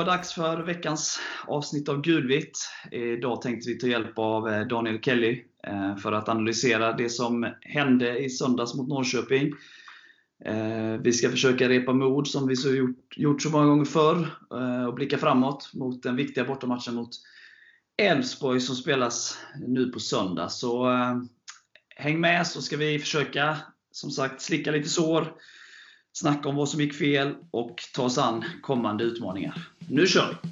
Det var dags för veckans avsnitt av Gulvitt. Idag tänkte vi ta hjälp av eh, Daniel Kelly eh, för att analysera det som hände i söndags mot Norrköping. Eh, vi ska försöka repa mod som vi så gjort, gjort så många gånger förr och blicka framåt mot den viktiga bortamatchen mot Elfsborg som spelas nu på söndag. Så häng med så ska vi försöka som sagt slicka lite sår snacka om vad som gick fel och ta oss an kommande utmaningar. Nu kör vi!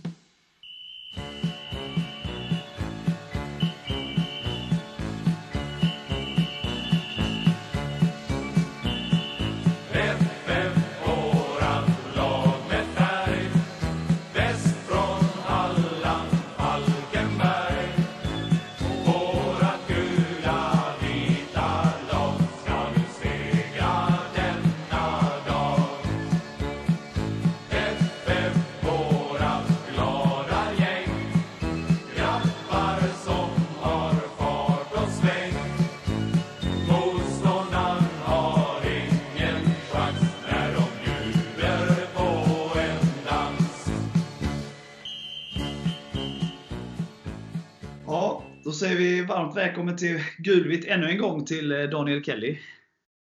Varmt välkommen till Gulvitt ännu en gång till eh, Daniel Kelly.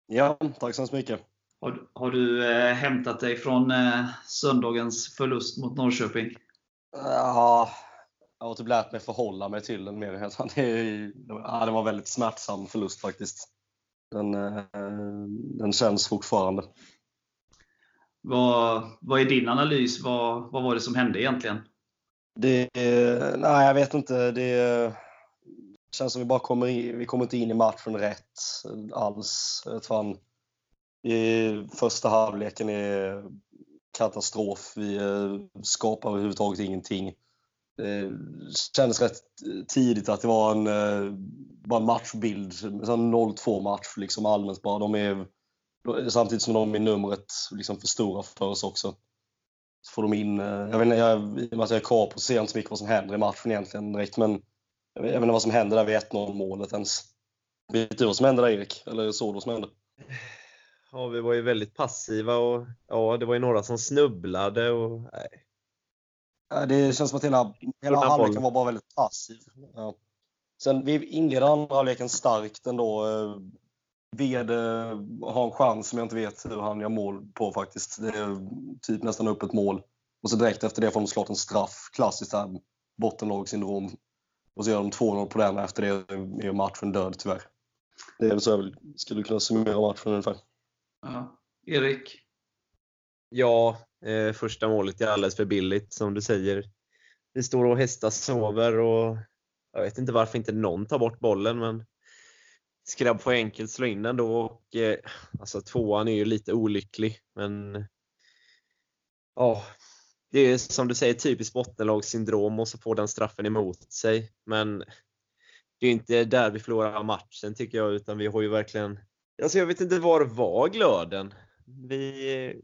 Ja, tack så hemskt mycket. Har, har du eh, hämtat dig från eh, söndagens förlust mot Norrköping? Ja, jag har typ lärt mig förhålla mig till den mer. Det, ja, det var en väldigt smärtsam förlust faktiskt. Den, eh, den känns fortfarande. Vad, vad är din analys? Vad, vad var det som hände egentligen? Det, nej, jag vet inte. Det, känns som vi bara kommer in, vi kommer inte in i matchen rätt alls. Fan, I första halvleken är katastrof. Vi eh, skapar överhuvudtaget ingenting. Det kändes rätt tidigt att det var en, eh, bara en matchbild, en 0-2 match liksom allmänt bara. De är, samtidigt som de är numret liksom för stora för oss också. Så får de in, jag vet inte, jag, i och med att jag är kvar på ser inte så mycket vad som händer i matchen egentligen direkt, men jag vet inte vad som hände där vid 1-0 målet ens. Vet du vad som hände där Erik? Eller såg du vad som hände? Ja, vi var ju väldigt passiva och ja, det var ju några som snubblade och nej. Ja, det känns som att hela, hela halvleken var bara väldigt passiv. Ja. Sen vi inleder andra halvleken starkt ändå. Ved har en chans som jag inte vet hur han gör mål på faktiskt. Det är typ nästan upp ett mål. Och så direkt efter det får de slå en straff. Klassiskt här bottenlagssyndrom. Och så gör de 2-0 på den efter det är matchen död tyvärr. Det är väl så jag skulle kunna summera matchen ungefär. Ja. Erik? Ja, eh, första målet är alldeles för billigt som du säger. Vi står och hästar sover och jag vet inte varför inte någon tar bort bollen men Skrabb får enkelt slå in den då och eh, alltså tvåan är ju lite olycklig men ja, det är som du säger typiskt bottenlagssyndrom och så får den straffen emot sig. Men det är inte där vi förlorar matchen tycker jag, utan vi har ju verkligen... Alltså jag vet inte var var glöden? Vi,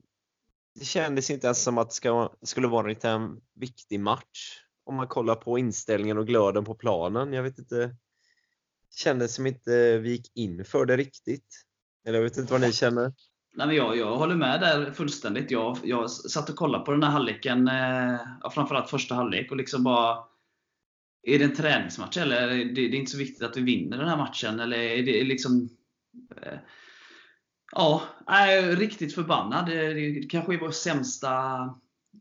det kändes inte ens som att det ska, skulle vara en viktig match. Om man kollar på inställningen och glöden på planen. Jag vet inte. Det kändes som inte vi gick in för det riktigt. Eller jag vet inte vad ni känner? Nej, men jag, jag håller med där fullständigt. Jag, jag satt och kollade på den här halvleken, eh, framförallt första halvlek, och liksom bara är det en träningsmatch eller det, det är inte så viktigt att vi vinner den här matchen? Eller är det liksom... Eh, ja, jag är riktigt förbannad. Det, det kanske är vår sämsta,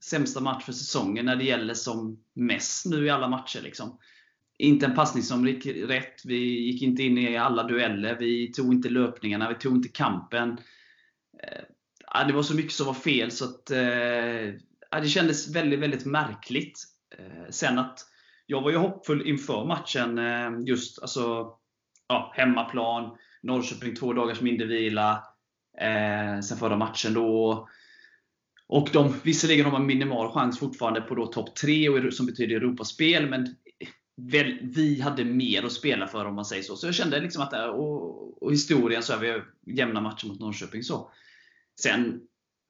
sämsta match för säsongen när det gäller som mest nu i alla matcher. Liksom. Inte en passning som gick rätt. Vi gick inte in i alla dueller. Vi tog inte löpningarna. Vi tog inte kampen. Eh, det var så mycket som var fel så att eh, det kändes väldigt, väldigt märkligt. Eh, sen att jag var ju hoppfull inför matchen. Eh, just alltså, ja, hemmaplan, Norrköping två dagars mindre vila. Eh, sen förra matchen då. Och de, visserligen har man minimal chans fortfarande på topp 3, som betyder Europaspel, men väl, vi hade mer att spela för om man säger så. Så jag kände liksom att, eh, och, och historien så är vi jämna matcher mot Norrköping. så. Sen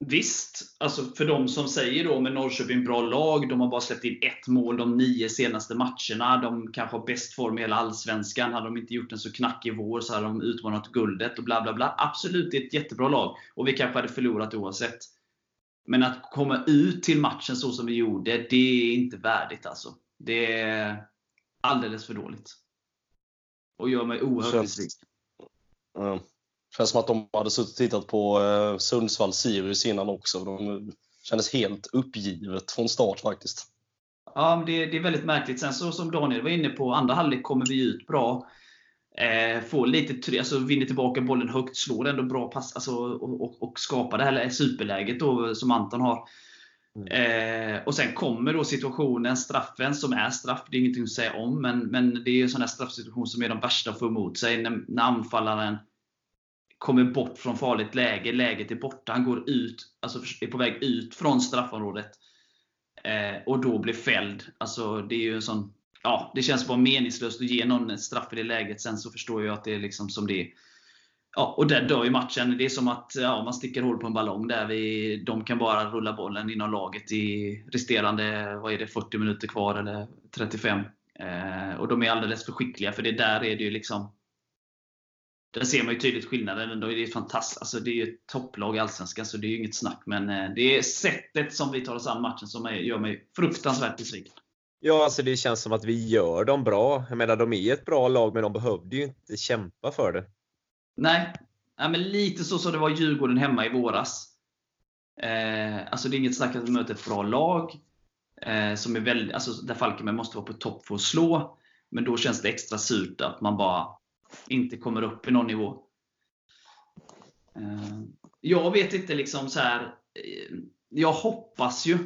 Visst, alltså för de som säger då med Norrköping bra lag, de har bara släppt in ett mål de nio senaste matcherna. De kanske har bäst form i hela Allsvenskan. Hade de inte gjort en så knackig vår så hade de utmanat guldet och bla bla bla. Absolut, det är ett jättebra lag. Och vi kanske hade förlorat oavsett. Men att komma ut till matchen så som vi gjorde, det är inte värdigt alltså. Det är alldeles för dåligt. Och gör mig oerhört besviken. Känns som att de hade suttit och tittat på eh, Sundsvall-Sirius innan också. De kändes helt uppgivet från start faktiskt. Ja, men det, det är väldigt märkligt. Sen så som Daniel var inne på, andra halvlek kommer vi ut bra. Eh, får lite alltså vinner tillbaka bollen högt, slår ändå bra pass alltså, och, och, och skapar det här superläget då, som Anton har. Eh, och sen kommer då situationen, straffen som är straff, det är ingenting att säga om, men, men det är ju en sån här straffsituation som är de värsta att få emot sig. När, när anfallaren kommer bort från farligt läge, läget är borta, han går ut, alltså är på väg ut från straffområdet. Eh, och då blir fälld. Alltså, det är ju en sån, ja, det känns bara meningslöst att ge någon ett straff i det läget. Sen så förstår jag att det är liksom som det är. Ja, och där dör ju matchen. Det är som att ja, man sticker hål på en ballong. där vi, De kan bara rulla bollen inom laget i resterande vad är det, 40 minuter kvar, eller 35. Eh, och de är alldeles för skickliga, för det där är det ju liksom där ser man ju tydligt skillnaden. Då är det fantastiskt. Alltså det är ju ett topplag i Allsvenskan, så det är ju inget snack. Men eh, det är sättet som vi tar oss an matchen som gör mig fruktansvärt besviken. Ja, alltså det känns som att vi gör dem bra. Jag menar, de är ett bra lag, men de behövde ju inte kämpa för det. Nej, ja, men lite så som det var Djurgården hemma i våras. Eh, alltså det är inget snack att vi möter ett bra lag. Eh, som är väldigt, alltså där Falkenberg måste vara på topp för att slå. Men då känns det extra surt att man bara inte kommer upp i någon nivå. Eh, jag vet inte liksom så här. Eh, jag hoppas ju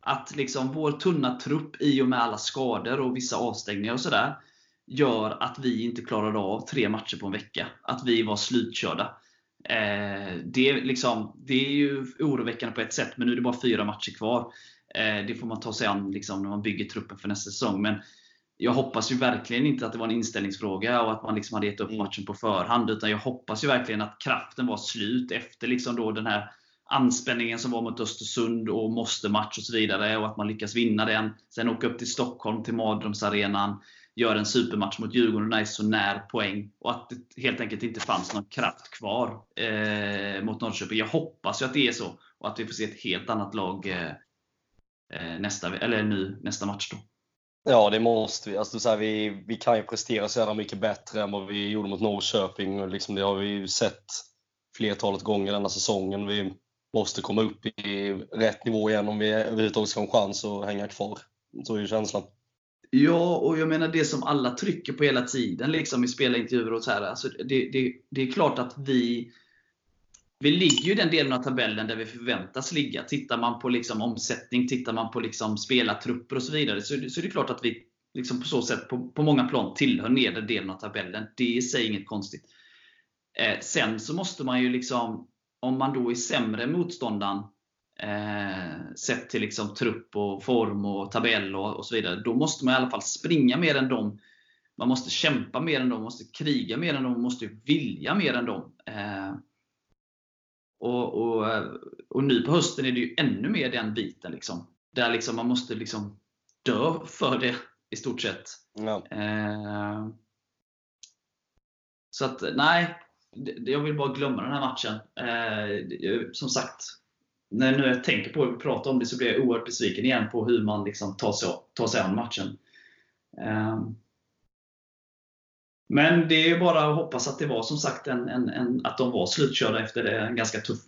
att liksom vår tunna trupp i och med alla skador och vissa avstängningar och sådär gör att vi inte klarade av tre matcher på en vecka. Att vi var slutkörda. Eh, det, är liksom, det är ju oroväckande på ett sätt, men nu är det bara fyra matcher kvar. Det får man ta sig an liksom, när man bygger truppen för nästa säsong. Men jag hoppas ju verkligen inte att det var en inställningsfråga och att man liksom hade gett upp Mm. matchen på förhand. Utan jag hoppas ju verkligen att kraften var slut efter liksom då den här anspänningen som var mot Östersund och måste-match och så vidare. Och att man lyckas vinna den. Sen åka upp till Stockholm, till Mardrömsarenan gör en supermatch mot Djurgården och är så när poäng. Och att det helt enkelt inte fanns någon kraft kvar eh, mot Norrköping. Jag hoppas ju att det är så. Och att vi får se ett helt annat lag eh, eh, nästa, eller nu, nästa match. Då. Ja, det måste vi. Alltså, så här, vi. Vi kan ju prestera så jävla mycket bättre än vad vi gjorde mot Norrköping. Och liksom, det har vi ju sett flertalet gånger denna säsongen. Vi måste komma upp i rätt nivå igen om vi överhuvudtaget ska ha en chans att hänga kvar. Så är ju känslan. Ja, och jag menar det som alla trycker på hela tiden liksom i spelintervjuer och så här. Alltså det, det, det är klart att vi vi ligger ju i den delen av tabellen där vi förväntas ligga. Tittar man på liksom omsättning, tittar man på liksom spelartrupper och så vidare, så, så är det klart att vi liksom på så sätt på, på många plan tillhör nedre delen av tabellen. Det är i sig inget konstigt. Eh, sen så måste man ju liksom, om man då är sämre motståndaren, eh, sett till liksom trupp och form och tabell och, och så vidare, då måste man i alla fall springa mer än dem. Man måste kämpa mer än dem, man måste kriga mer än dem, man måste vilja mer än dem. Eh, och, och, och nu på hösten är det ju ännu mer den biten. Liksom, där liksom man måste liksom dö för det i stort sett. Ja. Eh, så att nej, jag vill bara glömma den här matchen. Eh, som sagt, när nu jag tänker på det och pratar om det så blir jag oerhört besviken igen på hur man liksom tar, sig, tar sig an matchen. Eh, men det är bara att hoppas att det var som sagt en, en, en, att de var slutkörda efter en ganska tuff,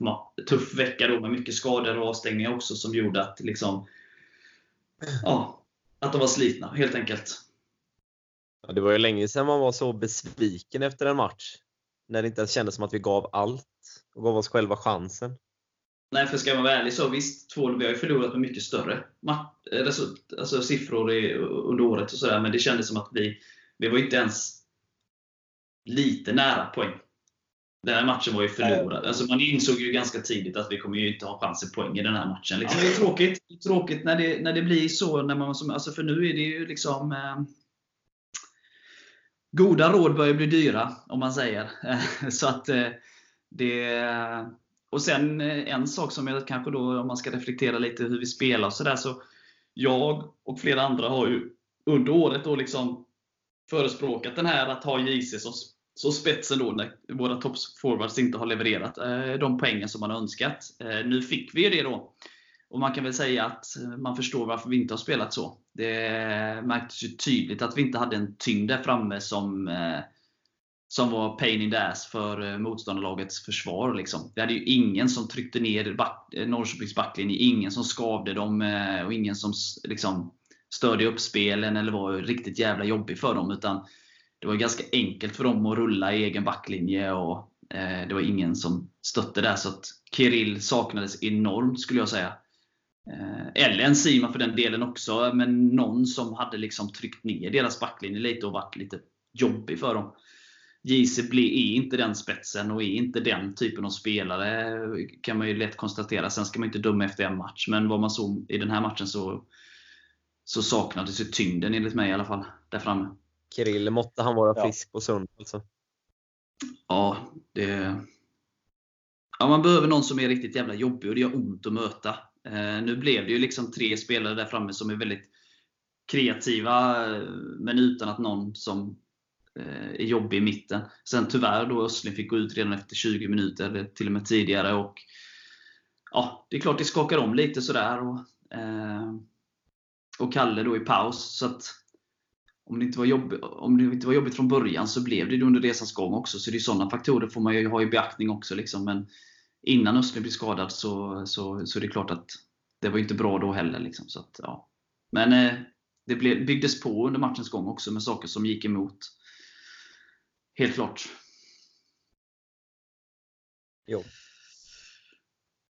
tuff vecka då med mycket skador och avstängningar också som gjorde att liksom, ja, att de var slitna helt enkelt. Ja, det var ju länge sedan man var så besviken efter en match. När det inte ens kändes som att vi gav allt och gav oss själva chansen. Nej, för ska man vara ärlig så visst, två, vi har ju förlorat med mycket större alltså siffror i, under året och sådär, men det kändes som att vi, vi var inte ens lite nära poäng. Den här matchen var ju förlorad. Alltså man insåg ju ganska tidigt att vi kommer ju inte ha chans till poäng i den här matchen. Liksom. Det är tråkigt, det är tråkigt när, det, när det blir så. När man, som, alltså för nu är det ju liksom eh, Goda råd börjar bli dyra, om man säger. så att eh, det och sen eh, en sak som jag kanske då, om man ska reflektera lite hur vi spelar och sådär, så jag och flera andra har ju under året då liksom förespråkat den här att ha JC som så spetsen då när våra toppforwards inte har levererat eh, de poängen som man har önskat. Eh, nu fick vi ju det då. Och man kan väl säga att eh, man förstår varför vi inte har spelat så. Det märktes ju tydligt att vi inte hade en tyngd där framme som, som var pain in the ass för motståndarlagets försvar. Liksom. Vi hade ju ingen som tryckte ner back, Norrköpings backlinje, ingen som skavde dem och ingen som liksom, störde uppspelen eller var riktigt jävla jobbig för dem. Utan det var ganska enkelt för dem att rulla i egen backlinje och eh, det var ingen som stötte där. Så att Kirill saknades enormt skulle jag säga. Eh, eller en Sima för den delen också, men någon som hade liksom tryckt ner deras backlinje lite och varit lite jobbig för dem. JC är inte den spetsen och är inte den typen av spelare, kan man ju lätt konstatera. Sen ska man inte döma efter en match, men vad man såg i den här matchen så, så saknades ju tyngden enligt mig i alla fall, där framme. Kirill, måtte han vara frisk och sund alltså. Ja, det... Ja, man behöver någon som är riktigt jävla jobbig och det gör ont att möta. Eh, nu blev det ju liksom tre spelare där framme som är väldigt kreativa, men utan att någon som eh, är jobbig i mitten. Sen tyvärr då Östling fick gå ut redan efter 20 minuter, eller till och med tidigare. Och, ja, det är klart det skakar om lite sådär. Och, eh, och Kalle då i paus. Så att, om det, inte var jobbigt, om det inte var jobbigt från början så blev det under resans gång också. Så det är sådana faktorer får man ju ha i beaktning också. Liksom. Men innan Östling blev skadad så, så, så är det klart att det var inte bra då heller. Liksom. Så att, ja. Men eh, det blev, byggdes på under matchens gång också med saker som gick emot. Helt klart. Jo.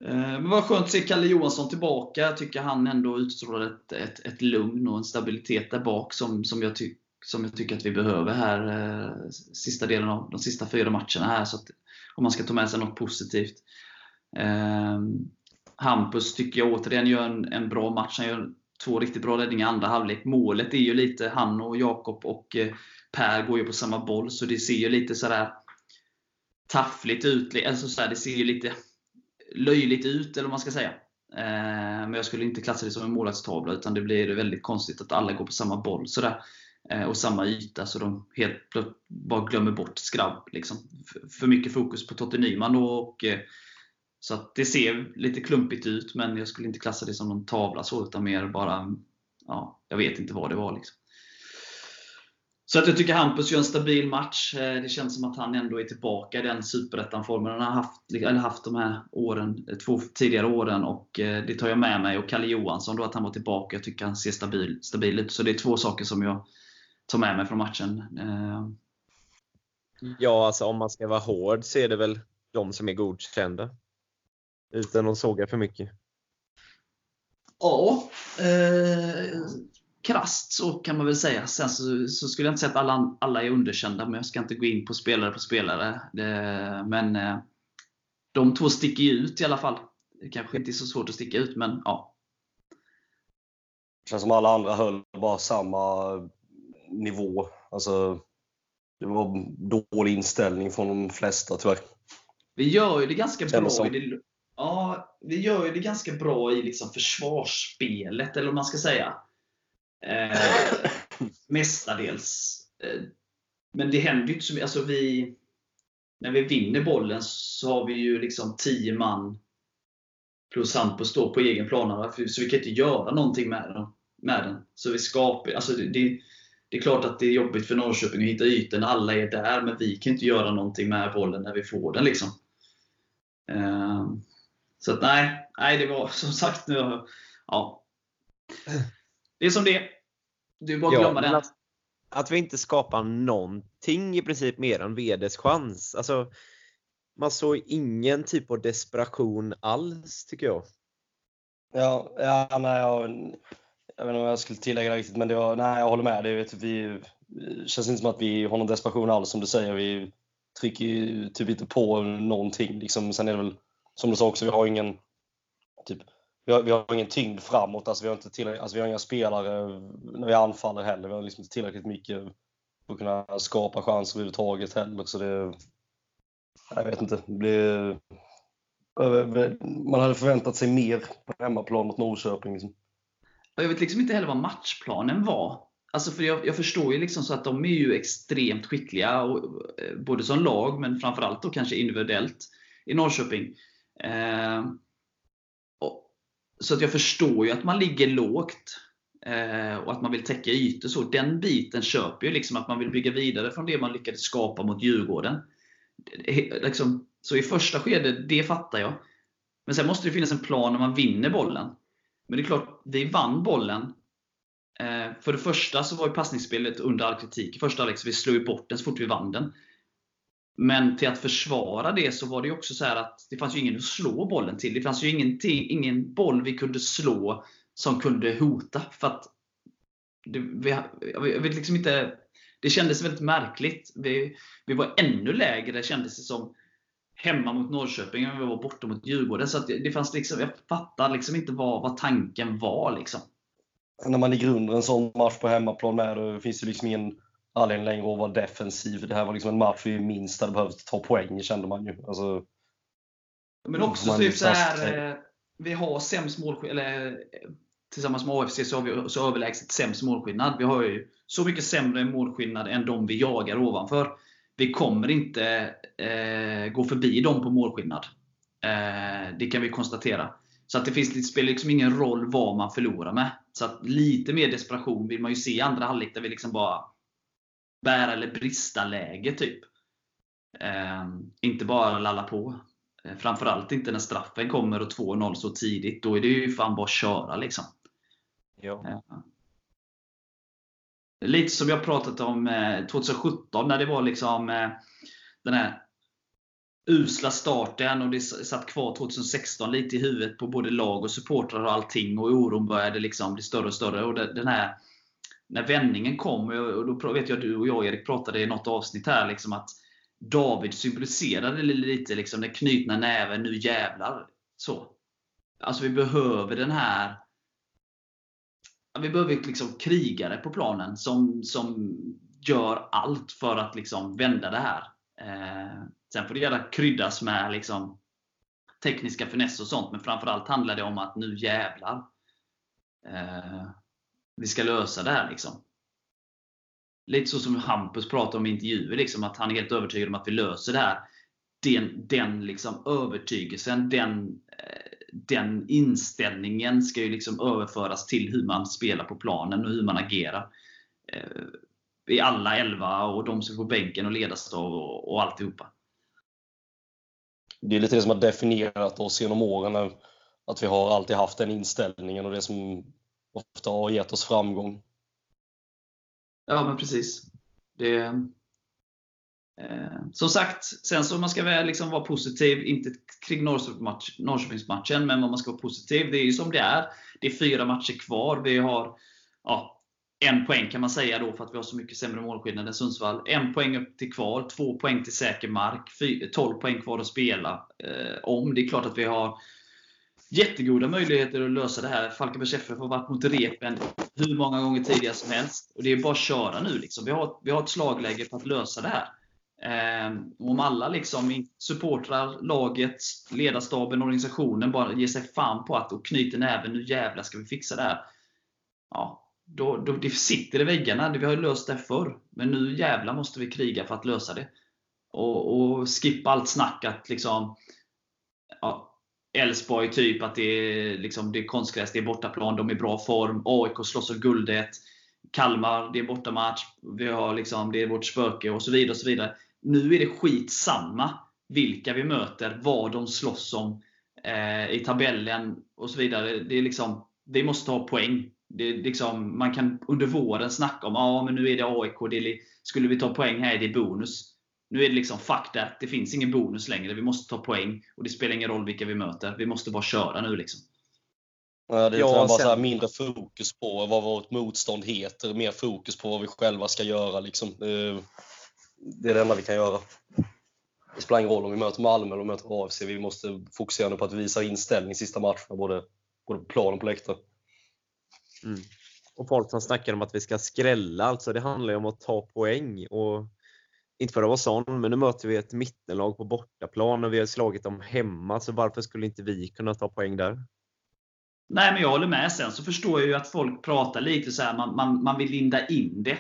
Eh, men vad skönt att se Kalle Johansson tillbaka. Jag tycker han ändå utstrålar ett, ett, ett lugn och en stabilitet där bak som, som, jag ty, som jag tycker att vi behöver här eh, sista delen av de sista fyra matcherna här. Så att, om man ska ta med sig något positivt. Eh, Hampus tycker jag återigen gör en, en bra match. Han gör två riktigt bra räddningar i andra halvlek. Målet är ju lite, han och Jakob och eh, Per går ju på samma boll, så det ser ju lite sådär taffligt ut. Alltså sådär, det ser ju lite löjligt ut, eller vad man ska säga. Eh, men jag skulle inte klassa det som en målvaktstavla, utan det blir väldigt konstigt att alla går på samma boll sådär. Eh, och samma yta, så de helt bara glömmer bort Skrabb. Liksom. För mycket fokus på Totte Nyman. Och, eh, så att det ser lite klumpigt ut, men jag skulle inte klassa det som någon tavla så, utan mer bara, ja, jag vet inte vad det var. Liksom. Så att jag tycker Hampus gör en stabil match. Eh, det känns som att han ändå är tillbaka i den superettan-formen han har haft, eller haft de här åren, eh, två tidigare åren. Och eh, Det tar jag med mig. Och Kalle Johansson, då, att han var tillbaka. Jag tycker han ser stabil, stabil ut. Så det är två saker som jag tar med mig från matchen. Ja, alltså om man ska vara hård så är det väl de som är godkända. Utan att såga för mycket. Ja, eh, krast så kan man väl säga. Sen så, så, skulle jag inte säga att alla, alla är underkända, men jag ska inte gå in på spelare på spelare. Det, men eh, de två sticker ju ut i alla fall. Det kanske inte är så svårt att sticka ut, men ja. Det känns som alla andra höll bara samma nivå. Alltså, det var dålig inställning från de flesta tyvärr. Vi gör ju det ganska bra i det, ja, vi gör ju det ganska bra i liksom försvarsspelet, eller vad man ska säga. Eh, mestadels. Eh, men det händer ju inte så mycket. Alltså vi, när vi vinner bollen så har vi ju liksom 10 man plus Hampus står på egen plan. Så vi kan inte göra någonting med den. Med den. Så vi skapar, alltså det, det, det, är klart att det är jobbigt för Norrköping att hitta ytor när alla är där, men vi kan inte göra någonting med bollen när vi får den. Liksom. Eh, så att, nej, nej, det var som sagt nu. Ja. Det är som det Du är bara att glömma den. Att, att, vi inte skapar någonting i princip mer än VDs chans. Alltså, man såg ingen typ av desperation alls, tycker jag. Ja, ja nej, jag, jag vet inte om jag skulle tillägga det riktigt, men det var, nej, jag håller med. Det, vet, vi, det känns inte som att vi har någon desperation alls, som du säger. Vi trycker ju typ inte på någonting. Liksom. Sen är det väl, som du sa också, vi har ingen typ, vi har, vi har ingen tyngd framåt. Alltså vi, har inte alltså vi har inga spelare när vi anfaller heller. Vi har liksom inte tillräckligt mycket för att kunna skapa chanser överhuvudtaget heller. Så det, jag vet inte. Det, man hade förväntat sig mer på hemmaplan mot Norrköping. Liksom. Jag vet liksom inte heller vad matchplanen var. Alltså för jag, jag, förstår ju liksom så att de är ju extremt skickliga, och, eh, både som lag men framförallt då kanske individuellt i Norrköping. Eh, så att jag förstår ju att man ligger lågt eh, och att man vill täcka ytor. Så den biten köper ju liksom att man vill bygga vidare från det man lyckades skapa mot Djurgården. Liksom, så i första skedet, det fattar jag. Men sen måste det finnas en plan när man vinner bollen. Men det är klart, vi vann bollen Eh, för det första så var ju passningsspelet under all kritik i första halvlek, så vi slog ju bort den så fort vi vann den. Men till att försvara det så var det också så att det fanns ju ingen att slå bollen till. Det fanns ju ingen boll vi kunde slå som kunde hota. För att det, vi, jag vet liksom inte, det kändes väldigt märkligt. Vi, vi var ännu lägre kändes det som hemma mot Norrköping än vi var borta mot Djurgården. Så det, det fanns liksom, jag fattar liksom inte vad, vad tanken var. Liksom när man ligger under en sån match på hemmaplan med, då finns det liksom ingen anledning längre att vara defensiv. Det här var liksom en match vi minst hade behövt ta poäng kände man ju. Alltså, Men också typ så här, eh, vi har sämst målskillnad, eller tillsammans med AFC så har vi så överlägset sämst målskillnad. Vi har ju så mycket sämre målskillnad än de vi jagar ovanför. Vi kommer inte eh, gå förbi dem på målskillnad. Eh, det kan vi konstatera. Så att det, finns, det spelar liksom ingen roll vad man förlorar med. Så att lite mer desperation vill man ju se i andra halvlek där vi liksom bara bära eller brista läge typ. Eh, inte bara lalla på. Eh, framförallt inte när straffen kommer och 2-0 så tidigt. Då är det ju fan bara att köra liksom. Ja. Eh. Lite som jag pratat om 2017 eh, när det var liksom eh, den här usla starten och det satt kvar 2016 lite i huvudet på både lag och supportrar och allting. Och oron började liksom bli större och större. Och den här, när vändningen kom, och då vet jag du och jag Erik pratade i något avsnitt här, liksom att David symboliserade lite liksom den knutna näven, nu jävlar. Så. Alltså vi behöver den här vi behöver liksom krigare på planen som, som gör allt för att liksom vända det här. Eh, Sen får det gärna kryddas med liksom tekniska finesser och sånt, men framförallt handlar det om att nu jävlar. Eh, vi ska lösa det här. Liksom. Lite så som Hampus pratar om i intervjuer, liksom, att han är helt övertygad om att vi löser det här. Den, den liksom övertygelsen, den, eh, den inställningen ska ju liksom överföras till hur man spelar på planen och hur man agerar. Eh, I alla elva och de som är på bänken och ledarstav och, och alltihopa det är lite det som har definierat oss genom åren. Att vi har alltid haft den inställningen och det som ofta har gett oss framgång. Ja, men precis. Det, eh, som sagt, sen så man ska väl liksom vara positiv, inte kring Norrköpingsmatchen, men man ska vara positiv. Det är ju som det är. Det är fyra matcher kvar. Vi har ja, en poäng kan man säga då för att vi har så mycket sämre målskillnad än Sundsvall. En poäng upp till kval, två poäng till säker mark, 12 poäng kvar att spela eh, om. Det är klart att vi har jättegoda möjligheter att lösa det här. Falkenbergs FF har varit mot repen hur många gånger tidigare som helst. Och Det är bara att köra nu. Liksom. Vi, har, vi har ett slagläge för att lösa det här. Eh, om alla liksom, supportrar, laget, ledarstaben, organisationen bara ger sig fan på att och knyter näven. Nu jävlar ska vi fixa det här. Ja, då, då, det sitter i väggarna. Vi har ju löst det förr. Men nu jävlar måste vi kriga för att lösa det. Och, och skippa allt snack att liksom Elfsborg, typ att det är, liksom, det är konstgräs, det är bortaplan, de är i bra form. AIK slåss om guldet. Kalmar, det är bortamatch. Vi har liksom, det är vårt spöke och så vidare. och så vidare. Nu är det skitsamma vilka vi möter, vad de slåss om eh, i tabellen och så vidare. Det är liksom, vi måste ha poäng. Det liksom, man kan under våren snacka om att men nu är det AIK, det är, skulle vi ta poäng här är det bonus. Nu är det liksom fuck that, det finns ingen bonus längre. Vi måste ta poäng och det spelar ingen roll vilka vi möter. Vi måste bara köra nu. Liksom. Ja, det är ja, bara sen... mindre fokus på vad vårt motstånd heter, mer fokus på vad vi själva ska göra. Liksom. Det är det enda vi kan göra. Det spelar ingen roll om vi möter Malmö eller möter AFC. Vi måste fokusera nu på att visa inställning i sista matcherna, både, både på plan och på läktaren. Mm. Och folk som snackar om att vi ska skrälla, alltså det handlar ju om att ta poäng. Och inte för att vara sån, men nu möter vi ett mittenlag på bortaplan och vi har slagit dem hemma, så varför skulle inte vi kunna ta poäng där? Nej, men jag håller med. Sen så förstår jag ju att folk pratar lite så här, man, man, man vill linda in det.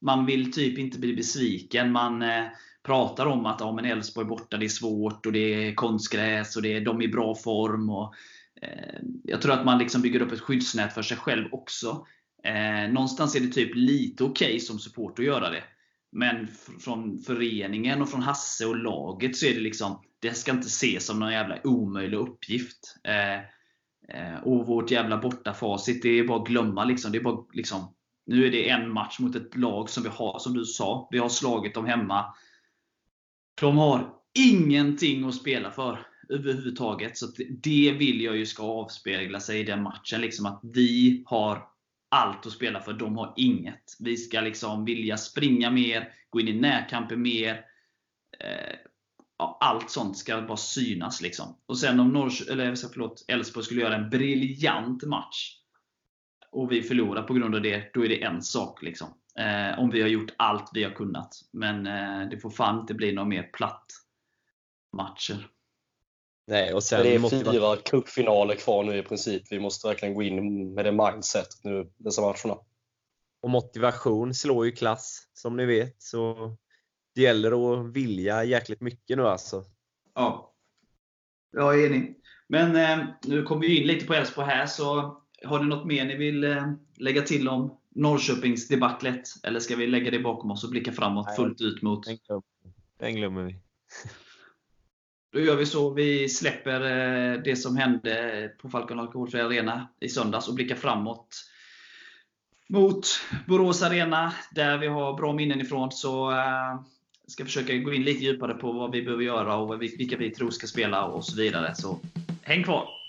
Man vill typ inte bli besviken. Man eh, pratar om att ja, men Elfsborg borta, det är svårt och det är konstgräs och det är, de är i bra form. Och, eh, jag tror att man liksom bygger upp ett skyddsnät för sig själv också. Eh, någonstans är det typ lite okej okay som support att göra det. Men från föreningen och från Hasse och laget så är det liksom, det ska inte ses som någon jävla omöjlig uppgift. Eh, eh, och vårt jävla bortafacit, det är bara att glömma. Liksom. Det är bara, liksom, nu är det en match mot ett lag som vi har, som du sa, vi har slagit dem hemma. De har ingenting att spela för överhuvudtaget. Så det vill jag ju ska avspegla sig i den matchen. Liksom att vi har allt att spela för. De har inget. Vi ska liksom vilja springa mer, gå in i närkamper mer. Eh, ja, allt sånt ska bara synas. Liksom. Och sen om Norrs, eller, förlåt, Elfsborg skulle göra en briljant match och vi förlorar på grund av det, då är det en sak. Liksom. Eh, om vi har gjort allt vi har kunnat. Men eh, det får fan inte bli några mer platt matcher. Nej, och sen det är fyra cupfinaler kvar nu i princip. Vi måste verkligen gå in med det mindsetet nu dessa matcherna. Och motivation slår ju klass, som ni vet. Så det gäller att vilja jäkligt mycket nu alltså. Ja, jag är enig. Men eh, nu kommer vi in lite på Elfsborg här, så har ni något mer ni vill eh, lägga till om Norrköpingsdebaclet? Eller ska vi lägga det bakom oss och blicka framåt Nej, fullt ut mot... Den glömmer vi. Då gör vi så. Vi släpper eh, det som hände på Falcon Alkoholfri Arena i söndags och blickar framåt mot Borås Arena, där vi har bra minnen ifrån. Så äh, ska försöka gå in lite djupare på vad vi behöver göra och vilka vi tror ska spela och så vidare. Så häng kvar!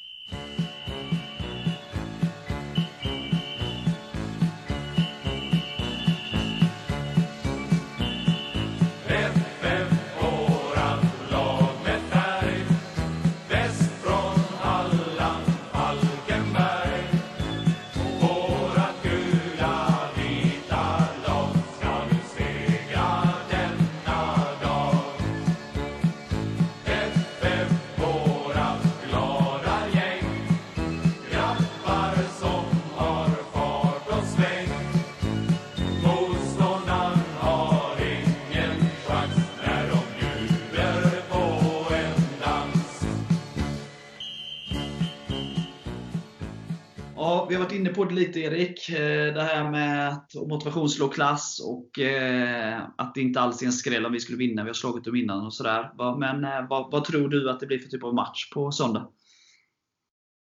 Inne på det lite Erik. Eh, det här med att motivation slår klass och eh, att det inte alls är en skräll om vi skulle vinna. Vi har slagit dem innan och sådär. Men eh, vad, vad tror du att det blir för typ av match på söndag?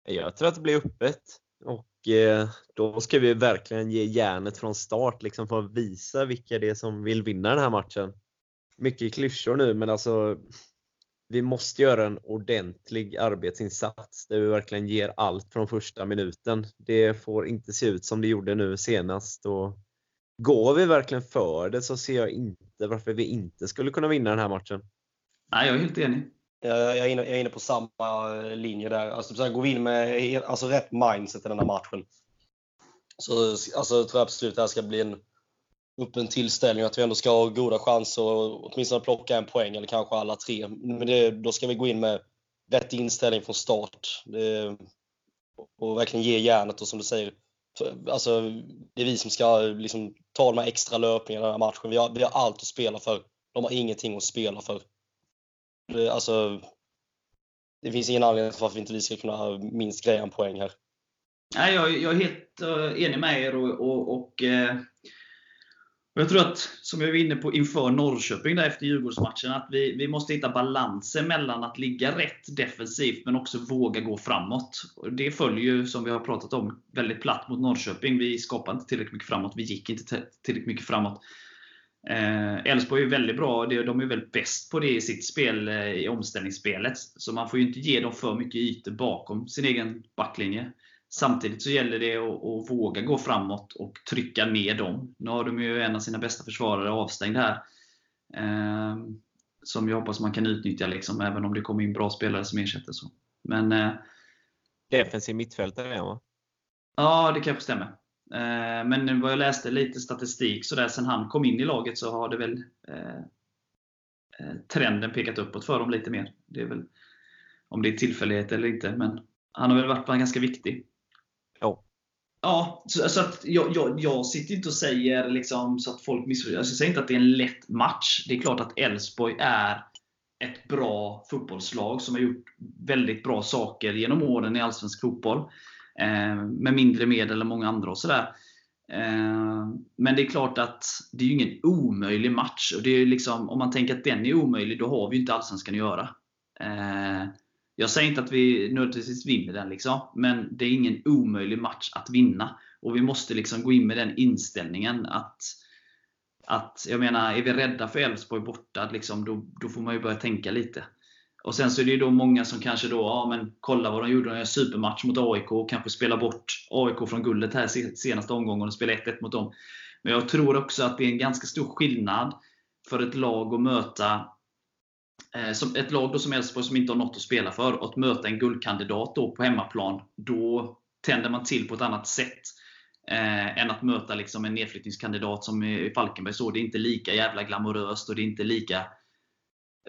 Jag tror att det blir öppet. Och då ska vi verkligen ge järnet från start liksom för att visa vilka det är som vill vinna den här matchen. Mycket klyschor nu men alltså vi måste göra en ordentlig arbetsinsats där vi verkligen ger allt från första minuten. Det får inte se ut som det gjorde nu senast. Och går vi verkligen för det så ser jag inte varför vi inte skulle kunna vinna den här matchen. Nej, jag är helt enig. Jag är inne, jag är inne på samma linje där. Alltså, så här, går vi in med alltså, rätt mindset i den här matchen så alltså, tror jag absolut att det här ska bli en upp en tillställning att vi ändå ska ha goda chanser att åtminstone plocka en poäng eller kanske alla tre. Men det, då ska vi gå in med rätt inställning från start. Det, och verkligen ge järnet och som du säger, alltså, det är vi som ska liksom, ta de här extra löpningarna i den här matchen. Vi har, vi har allt att spela för. De har ingenting att spela för. Det, alltså, det finns ingen anledning till varför inte vi ska kunna minst greja en poäng här. Nej, jag, jag är helt eh, enig med er och, och, och eh och jag tror att, som jag var inne på inför Norrköping där efter Djurgårdsmatchen, att vi, vi måste hitta balansen mellan att ligga rätt defensivt men också våga gå framåt. Och det följer ju, som vi har pratat om, väldigt platt mot Norrköping. Vi skapade inte tillräckligt mycket framåt. Vi gick inte tillräckligt mycket framåt. Eh, Elfsborg är väldigt bra. De är väldigt bäst på det i sitt spel, eh, i omställningsspelet. Så man får ju inte ge dem för mycket ytor bakom sin egen backlinje. Samtidigt så gäller det att, att, våga gå framåt och trycka ner dem. Nu har de ju en av sina bästa försvarare avstängd här. Eh, som jag hoppas man kan utnyttja, liksom, även om det kommer in bra spelare som ersätter. Så. Men, eh, Defensiv mittfältare va? Ja, det kanske stämmer. Eh, men vad jag läste lite statistik så där, sen han kom in i laget så har det väl eh, eh, trenden pekat uppåt för dem lite mer. Det är väl, om det är tillfällighet eller inte, men han har väl varit ganska viktig. Ja. Ja, så, så att jag, jag, jag sitter inte och säger liksom, så att folk missförstår. Jag säger inte att det är en lätt match. Det är klart att Elfsborg är ett bra fotbollslag som har gjort väldigt bra saker genom åren i allsvensk fotboll. Eh, med mindre medel än många andra och sådär. Eh, men det är klart att det är ju ingen omöjlig match. Och det är liksom, om man tänker att den är omöjlig, då har vi ju inte Allsvenskan att göra. Eh, jag säger inte att vi nödvändigtvis vinner den, liksom, men det är ingen omöjlig match att vinna. Och Vi måste liksom gå in med den inställningen att att, jag menar, är vi rädda för Elfsborg borta, liksom, då, då får man ju börja tänka lite. Och Sen så är det ju då många som kanske då, ja men kolla vad de gjorde, de supermatch mot AIK och kanske spela bort AIK från guldet här senaste omgången och spela 1-1 mot dem. Men jag tror också att det är en ganska stor skillnad för ett lag att möta Eh, som ett lag då som Elfsborg som inte har något att spela för, att möta en guldkandidat då på hemmaplan, då tänder man till på ett annat sätt. Eh, än att möta liksom en nedflyttningskandidat som i Falkenberg. Så det är inte lika jävla glamoröst och det är inte lika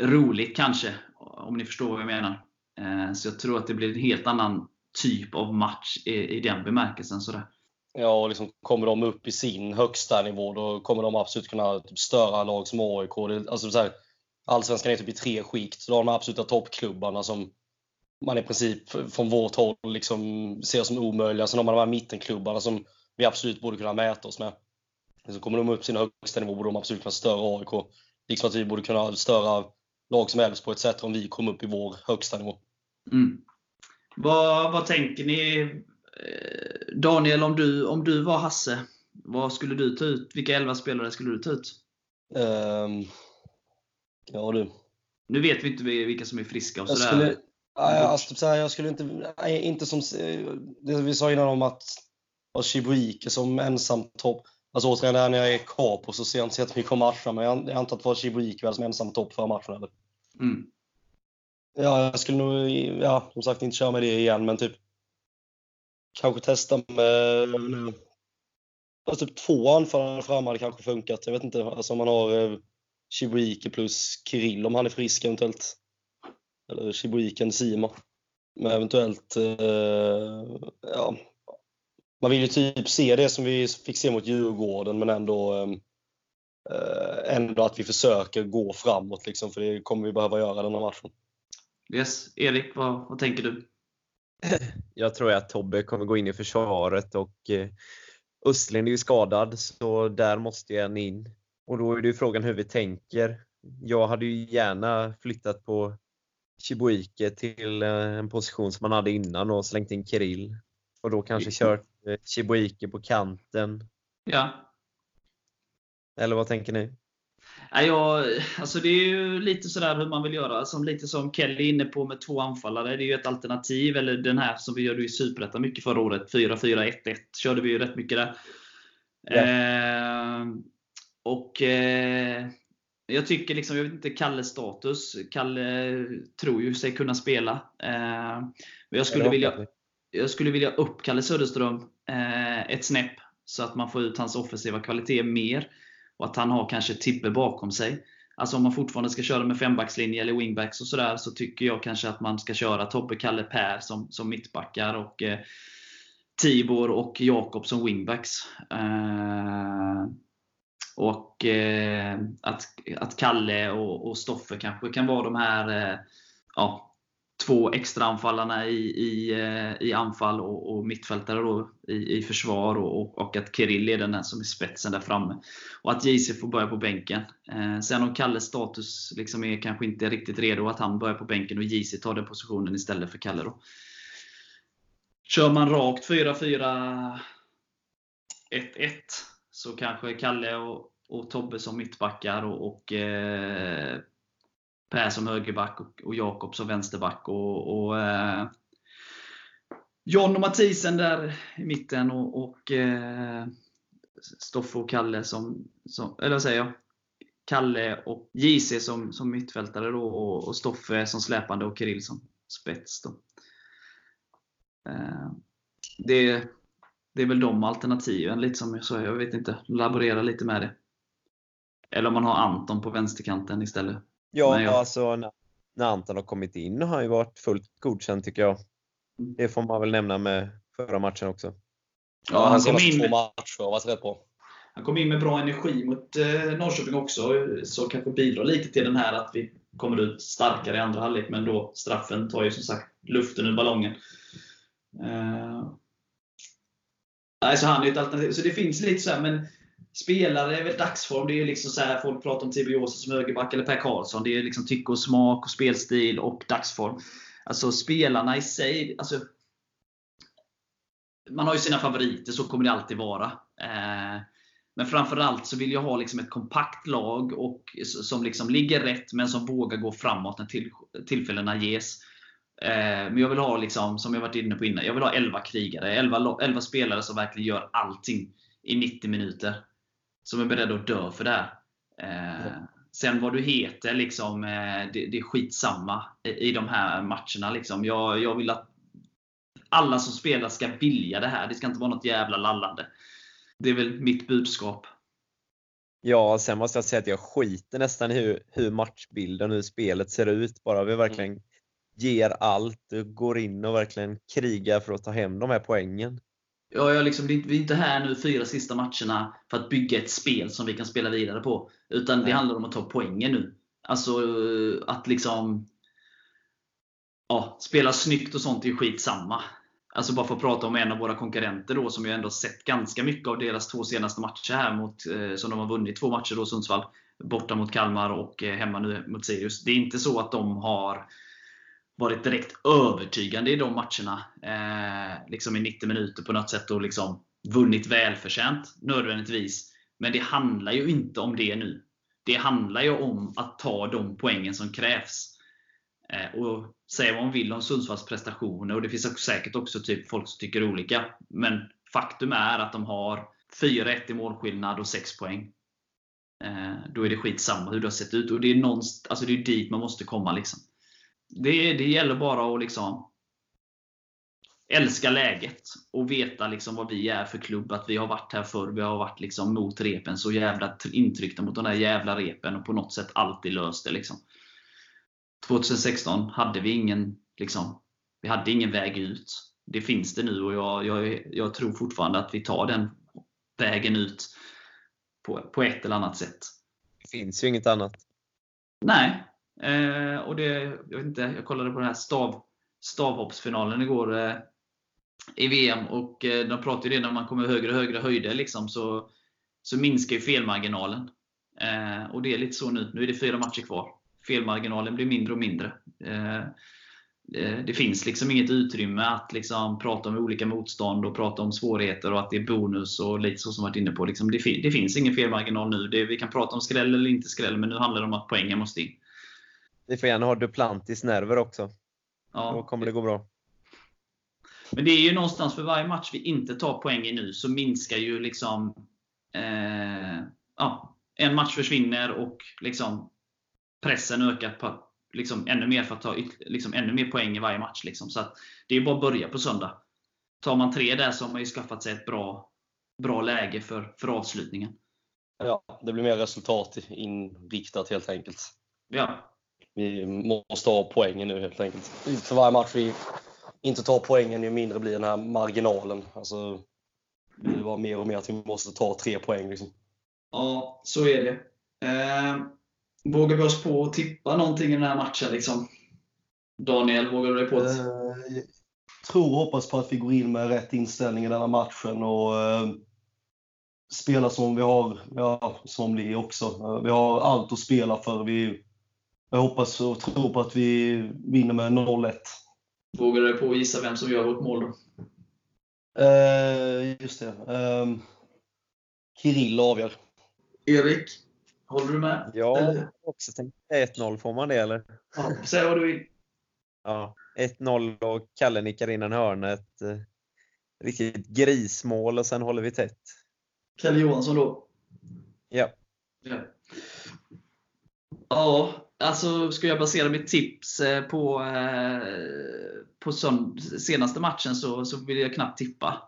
roligt kanske. Om ni förstår vad jag menar. Eh, så jag tror att det blir en helt annan typ av match i, i den bemärkelsen. Sådär. Ja, och liksom kommer de upp i sin högsta nivå, då kommer de absolut kunna typ störa lag som AIK. Det, alltså så här, Allsvenskan är typ i tre skikt. Så då har de absoluta toppklubbarna som man i princip från vårt håll liksom ser som omöjliga. Sen har man de här mittenklubbarna som vi absolut borde kunna mäta oss med. Så kommer de upp sin högsta nivå borde de absolut kunna störa AIK. Liksom att vi borde kunna störa lag som Elfsborg etc. om vi kommer upp i vår högsta nivå. Mm. Vad, vad tänker ni? Eh, Daniel, om du, om du var Hasse, vad skulle du ta ut? Vilka elva spelare skulle du ta ut? Um, ja du. Nu vet vi inte vilka som är friska och sådär. Skulle, alltså, så här, jag skulle inte, inte som det vi sa innan om att ha Chibuike som ensam topp. Alltså återigen, när jag är Capo så ser jag inte så jättemycket om matcherna, men jag antar att det var Chibuike som ensam topp förra matchen. Eller? Mm. Ja, jag skulle nog, ja, som sagt inte köra med det igen, men typ kanske testa med alltså, typ två anfallare fram hade kanske funkat. Jag vet inte, alltså om man har eh, Chibuike plus Kirill om han är frisk eventuellt. Eller Chibuiken Sima. Men eventuellt, eh, ja, man vill ju typ se det som vi fick se mot Djurgården, men ändå, eh, ändå att vi försöker gå framåt, liksom, för det kommer vi behöva göra den här matchen. Yes. Erik, vad, vad tänker du? Jag tror att Tobbe kommer gå in i försvaret och eh, Östlund är ju skadad, så där måste en in. Och då är det ju frågan hur vi tänker. Jag hade ju gärna flyttat på Chibuike till eh, en position som man hade innan och slängt in Kirill. Och då kanske kört Eh, Chibuike på kanten. Ja. Eller vad tänker ni? Ja, alltså det är ju lite sådär hur man vill göra. Som lite som Kelly är inne på med två anfallare. Det är ju ett alternativ. Eller den här som vi gjorde i Superettan mycket förra året. 4-4-1-1 körde vi ju rätt mycket där. Ja. Eh, och eh, jag tycker liksom, jag vet inte Kalles status. Kalle tror ju sig kunna spela. Eh, men jag skulle vilja jag skulle vilja upp Kalle Söderström eh, ett snäpp så att man får ut hans offensiva kvalitet mer. Och att han har kanske Tibbe bakom sig. Alltså om man fortfarande ska köra med fembackslinje eller wingbacks och sådär så tycker jag kanske att man ska köra Tobbe, Kalle, Per som, som mittbackar och eh, Tibor och Jakob som wingbacks. Eh, och eh, att, att Kalle och, och Stoffe kanske kan vara de här eh, ja, två extra anfallarna i, i, eh, i anfall och, och mittfältare då i, i försvar och, och att Kirill är den som är spetsen där framme. Och att JC får börja på bänken. Eh, sen om Kalles status liksom är kanske inte riktigt redo, att han börjar på bänken och JC tar den positionen istället för Kalle. Då. Kör man rakt 4-4-1-1 så kanske Kalle och, och Tobbe som mittbackar och, och eh, Per som högerback och, och Jakob som vänsterback. Och, och eh, John och Mathisen där i mitten och, och eh, Stoffe och Kalle som, som eller vad säger jag? Kalle och JC som, som mittfältare då, och, och Stoffe som släpande och Kirill som spets. Då. Eh, det, det är väl de alternativen, lite som jag sa. Jag vet inte. Laborera lite med det. Eller om man har Anton på vänsterkanten istället. Ja, jag... alltså när, när Anton har kommit in har han ju varit fullt godkänd tycker jag. Mm. Det får man väl nämna med förra matchen också. Ja, han, kom in, två matcher har varit rätt bra. han kom in med bra energi mot eh, Norrköping också, så kanske bidrar lite till den här att vi kommer ut starkare i andra halvlek, men då straffen tar ju som sagt luften ur ballongen. Eh, nej, så han är ett alternativ. Så det finns lite så här, men spelare är väl dagsform. Det är liksom så här, folk pratar om Tibiosa som högerback eller Per Karlsson. Det är liksom tycke och smak och spelstil och dagsform. Alltså spelarna i sig, alltså, man har ju sina favoriter, så kommer det alltid vara. Eh, men framförallt så vill jag ha liksom ett kompakt lag och, som liksom ligger rätt, men som vågar gå framåt när till, tillfällena ges. Eh, men jag vill ha, liksom, som jag varit inne på innan, jag vill ha 11 krigare. 11, 11 spelare som verkligen gör allting i 90 minuter. Som är beredda att dö för det här. Eh, sen vad du heter, liksom, det, det är skitsamma i, i de här matcherna. Liksom. Jag, jag vill att alla som spelar ska vilja det här. Det ska inte vara något jävla lallande. Det är väl mitt budskap. Ja, sen måste jag säga att jag skiter nästan i hur, hur matchbilden, hur spelet ser ut. Bara vi verkligen mm. Ger allt, går in och verkligen krigar för att ta hem de här poängen. Ja, jag liksom, vi är inte här nu fyra sista matcherna för att bygga ett spel som vi kan spela vidare på. Utan Nej. det handlar om att ta poängen nu. Alltså att liksom ja, spela snyggt och sånt är ju skitsamma. Alltså bara för att prata om en av våra konkurrenter då, som jag ändå sett ganska mycket av deras två senaste matcher här, mot, eh, som de har vunnit två matcher då, Sundsvall. Borta mot Kalmar och eh, hemma nu mot Sirius. Det är inte så att de har varit direkt övertygande i de matcherna. Eh, liksom i 90 minuter på något sätt och liksom vunnit välförtjänt nödvändigtvis. Men det handlar ju inte om det nu. Det handlar ju om att ta de poängen som krävs. Eh, och säga vad man vill om Sundsvalls prestationer och det finns säkert också typ folk som tycker olika. Men faktum är att de har 4-1 i målskillnad och 6 poäng. Eh, då är det skitsamma hur det har sett ut. Och det är, någonst, alltså det är dit man måste komma. Liksom. Det, det gäller bara att liksom älska läget och veta liksom vad vi är för klubb. Att vi har varit här förr. Vi har varit liksom mot repen, så jävla intryckta mot de där jävla repen och på något sätt alltid löst det. Liksom. 2016 hade vi ingen, liksom, vi hade ingen väg ut. Det finns det nu och jag, jag, jag tror fortfarande att vi tar den vägen ut på, på ett eller annat sätt. Det finns ju inget annat. Nej. Eh, och det, jag, vet inte, jag kollade på den här stav, stavhoppsfinalen igår eh, i VM och eh, de pratar ju det när man kommer högre och högre höjder liksom, så, så minskar ju felmarginalen. Eh, och det är lite så nu. Nu är det fyra matcher kvar felmarginalen blir mindre och mindre. Eh, eh, det finns liksom inget utrymme att liksom prata om olika motstånd och prata om svårigheter och att det är bonus och lite så som varit inne på. Liksom det, det, finns ingen felmarginal nu. Det, vi kan prata om skräll eller inte skräll, men nu handlar det om att poängen måste in. Vi får gärna ha Duplantis nerver också. Ja. Då kommer det gå bra. Men det är ju någonstans för varje match vi inte tar poäng i nu så minskar ju liksom eh, ja, en match försvinner och liksom pressen ökat på liksom, ännu mer för att ta liksom, ännu mer poäng i varje match. Liksom. Så Det är bara att börja på söndag. Tar man tre där så har man ju skaffat sig ett bra, bra läge för, för avslutningen. Ja, det blir mer resultat inriktat helt enkelt. Ja. Vi måste ha poängen nu helt enkelt. För varje match vi inte tar poängen, ju mindre blir den här marginalen. Alltså, det var mer och mer att vi måste ta tre poäng. Liksom. Ja, så är det. Eh, Vågar vi oss på att tippa någonting i den här matchen? Liksom? Daniel, vågar du dig på det? Jag tror och hoppas på att vi går in med rätt inställning i denna matchen och eh, spelar som vi har, ja, som det också. Vi har allt att spela för. Vi, jag hoppas och tror på att vi vinner med 0-1. Vågar du på att gissa vem som gör vårt mål då? Eh, just det. Eh, Kirill avgör. Erik? Håller du med? Ja, jag har också tänkt 1-0. Får man det eller? Ja, säg vad du vill. Ja, 1-0 och Kalle nickar in en hörna. Ett eh, riktigt grismål och sen håller vi tätt. Kalle Johansson då? Ja. Ja, ja alltså ska jag basera mitt tips eh, på, eh, på senaste matchen så, så vill jag knappt tippa.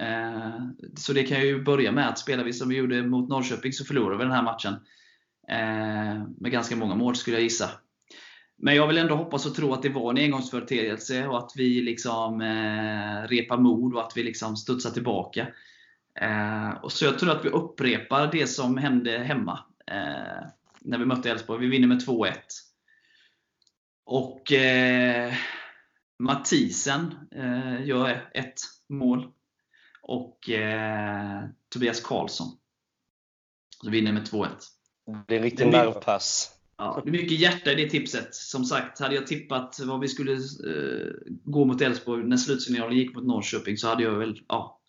Eh, så det kan jag ju börja med att spelar vi som vi gjorde mot Norrköping så förlorar vi den här matchen. Med ganska många mål skulle jag gissa. Men jag vill ändå hoppas och tro att det var en engångsföreteelse och att vi liksom repar mod och att vi liksom studsar tillbaka. Och så jag tror att vi upprepar det som hände hemma när vi mötte Elfsborg. Vi vinner med 2-1. Och eh, Mathisen eh, gör ett mål. Och eh, Tobias Karlsson. Så vinner med 2-1. Det blir en riktig nervpass. Ja, det är mycket hjärta i det tipset. Som sagt, hade jag tippat vad vi skulle eh, gå mot Elfsborg när slutsignalen gick mot Norrköping så hade jag väl, ja,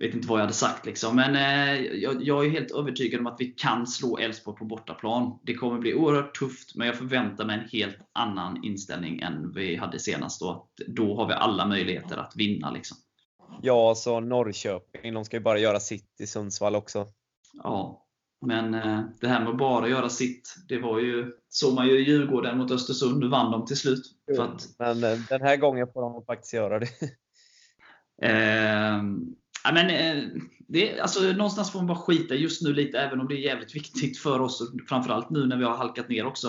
jag vet inte vad jag hade sagt. Liksom. Men eh, jag, jag, är helt övertygad om att vi kan slå Elfsborg på bortaplan. Det kommer bli oerhört tufft, men jag förväntar mig en helt annan inställning än vi hade senast. Då, då har vi alla möjligheter att vinna. Liksom. Ja, så Norrköping, de ska ju bara göra sitt i Sundsvall också. Ja, men eh, det här med att bara göra sitt, det var ju, såg man ju i Djurgården mot Östersund. Nu vann de till slut. Att, men eh, den här gången får de faktiskt göra det. eh, Ja, men, eh, det, alltså, någonstans får man bara skita just nu lite, även om det är jävligt viktigt för oss. Framförallt nu när vi har halkat ner också.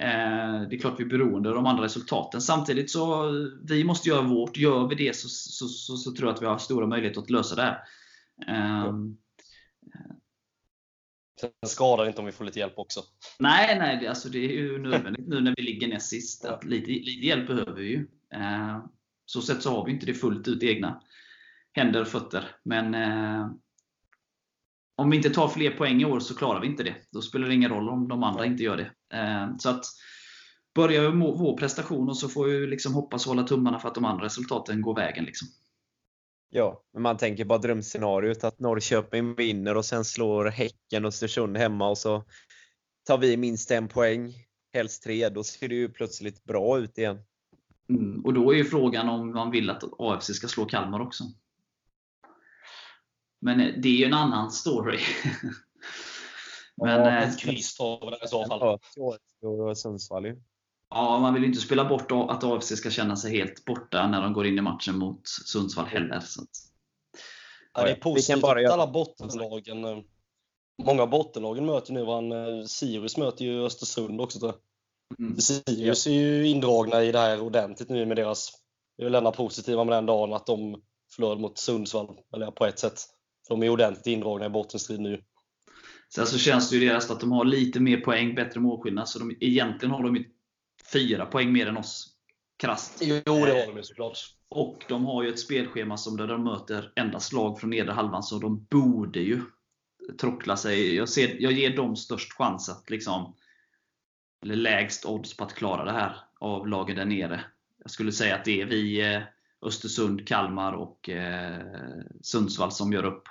Eh, det är klart vi är beroende av de andra resultaten. Samtidigt så vi måste göra vårt. Gör vi det så, så, så, så tror jag att vi har stora möjligheter att lösa det här. Eh, Sen skadar det inte om vi får lite hjälp också. Nej, nej det, alltså det är ju nödvändigt nu när vi ligger näst sist. Att lite, lite hjälp behöver vi ju. Eh, så sett så har vi inte det fullt ut egna händer och fötter. Men eh, om vi inte tar fler poäng i år så klarar vi inte det. Då spelar det ingen roll om de andra inte gör det. Eh, så att Börjar vi med vår prestation och så får vi liksom hoppas och hålla tummarna för att de andra resultaten går vägen. Liksom. Ja, men man tänker bara drömscenariot att Norrköping vinner och sen slår Häcken och Östersund hemma och så tar vi minst en poäng, helst tre. Då ser det ju plötsligt bra ut igen. Mm, och då är ju frågan om man vill att AFC ska slå Kalmar också. Men eh, det är ju en annan story. Men, ja, ett kryss tar det i så fall. Ja, Sundsvall ju. Ja, man vill ju inte spela bort att AFC ska känna sig helt borta när de går in i matchen mot Sundsvall heller. Så ja, det är positivt att alla bottenlagen eh, Många bottenlagen möter nu varandra. Sirius möter ju Östersund också tror jag. Mm. Sirius är ju indragna i det här ordentligt nu med deras... Det är väl enda positiva med den dagen att de förlorade mot Sundsvall, eller på ett sätt. De är ordentligt indragna i bottenstrid nu. Sen så känns det ju deras att de har lite mer poäng, bättre målskillnad. Så de, egentligen har de ju fyra poäng mer än oss. Krasst. Jo, det har de ju såklart. Och de har ju ett spelschema som där de möter endast lag från nedre halvan, så de borde ju trockla sig. Jag, ser, jag ger dem störst chans att liksom, eller lägst odds på att klara det här av lagen där nere. Jag skulle säga att det är vi, eh, Östersund, Kalmar och eh, Sundsvall som gör upp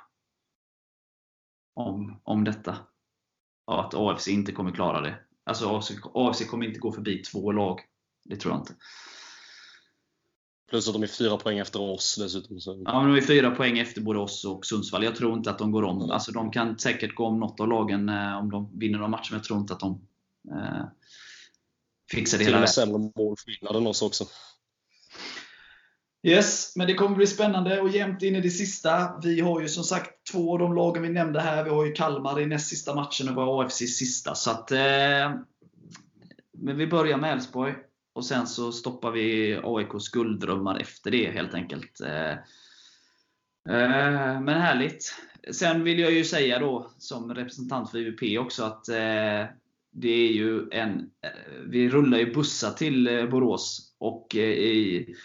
om, om detta. Ja, att AFC inte kommer klara det. Alltså AFC, AFC kommer inte gå förbi två lag. Det tror jag inte. Plus att de är fyra poäng efter oss dessutom. Så. Ja, men de är fyra poäng efter både oss och Sundsvall. Jag tror inte att de går om. Mm. Alltså, de kan säkert gå om något av lagen eh, om de vinner någon match, men jag tror inte att de eh, fixar det hela vägen. Till och med sämre målskillnad än oss också. Yes, men det kommer bli spännande och jämnt in i det sista. Vi har ju som sagt två av de lagen vi nämnde här. Vi har ju Kalmar i näst sista matchen och vi har AFC i sista. Så att, eh, men vi börjar med Elfsborg och sen så stoppar vi AIKs gulddrömmar efter det helt enkelt. Eh, eh, men härligt. Sen vill jag ju säga då som representant för IVP också att eh, det är ju en, eh, vi rullar ju bussar till eh, Borås och eh, i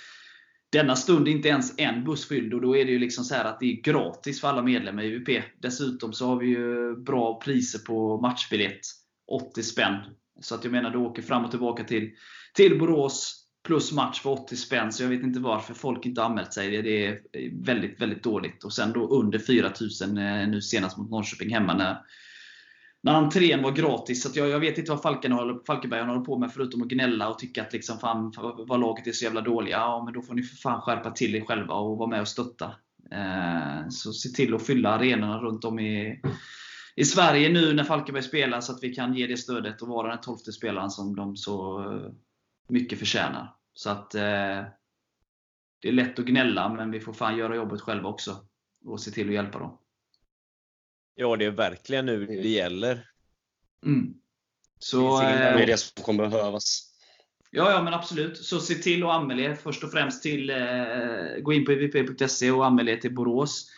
denna stund inte ens en buss fylld och då är det ju liksom så att det är gratis för alla medlemmar i UP. Dessutom så har vi ju bra priser på matchbiljett. 80 spänn. Så att jag menar, du åker fram och tillbaka till, till Borås plus match för 80 spänn. Så jag vet inte varför folk inte anmält sig. Det är väldigt, väldigt dåligt. Och sen då under 4000 eh, nu senast mot Norrköping hemma när när entrén var gratis. Så jag, jag vet inte vad Falken håller, Falkenberg håller på med förutom att gnälla och tycka att liksom, fan, vad laget är så jävla dåliga. Ja, men då får ni för fan skärpa till er själva och vara med och stötta. Eh, så se till att fylla arenorna runt om i, i Sverige nu när Falkenberg spelar så att vi kan ge det stödet och vara den tolfte spelaren som de så eh, mycket förtjänar. Så att eh, Det är lätt att gnälla, men vi får fan göra jobbet själva också. Och se till att hjälpa dem. Ja, det är verkligen nu det gäller. Mm. Så, det är det som kommer behövas. Ja, ja, men absolut. Så se till att anmäla er först och främst till eh, Gå in på ivp.se och anmäl er till Borås.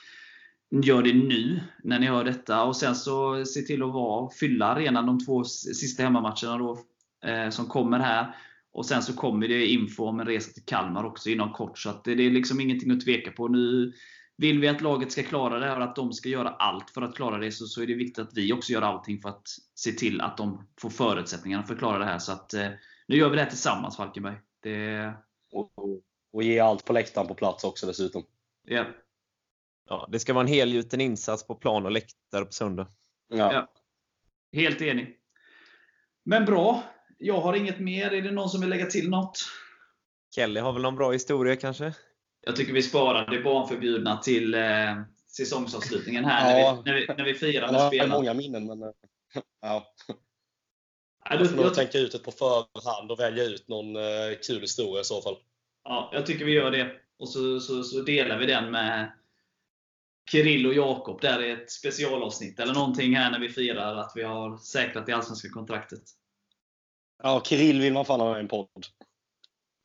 Gör det nu, när ni hör detta. Och sen så se till att vara, fylla arenan de två sista hemmamatcherna då, eh, som kommer här. Och Sen så kommer det info om en resa till Kalmar också inom kort. Så att det, det är liksom ingenting att tveka på. Nu vill vi att laget ska klara det och att de ska göra allt för att klara det, så, så är det viktigt att vi också gör allting för att se till att de får förutsättningarna för att klara det här. Så att, eh, nu gör vi det här tillsammans Falkenberg. Det... Och, och ge allt på läktaren på plats också dessutom. Yeah. Ja, det ska vara en helgjuten insats på plan och läktare på söndag. Ja. ja. Helt enig. Men bra. Jag har inget mer. Är det någon som vill lägga till något? Kelly har väl någon bra historia kanske? Jag tycker vi sparar det barnförbjudna till eh, säsongsavslutningen här ja. när, vi, när, vi, när vi firar med spelarna. Jag har många minnen, men ja. Jag får nog tänka ut ett på förhand och välja ut någon eh, kul historia i så fall. Ja, jag tycker vi gör det. Och så, så, så delar vi den med Kirill och Jakob där i ett specialavsnitt eller någonting här när vi firar att vi har säkrat det allsvenska kontraktet. Ja, Kirill vill man fan ha med i en podd.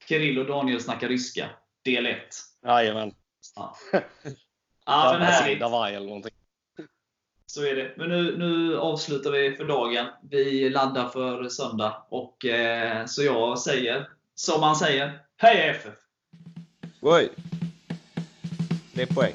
Kirill och Daniel snackar ryska. Del 1. Jajamän. Ja. ja, men härligt. eller någonting. Så är det. Men nu, nu avslutar vi för dagen. Vi laddar för söndag. Och, eh, så jag säger, som man säger, Heja FF! Oj! Det är poäng.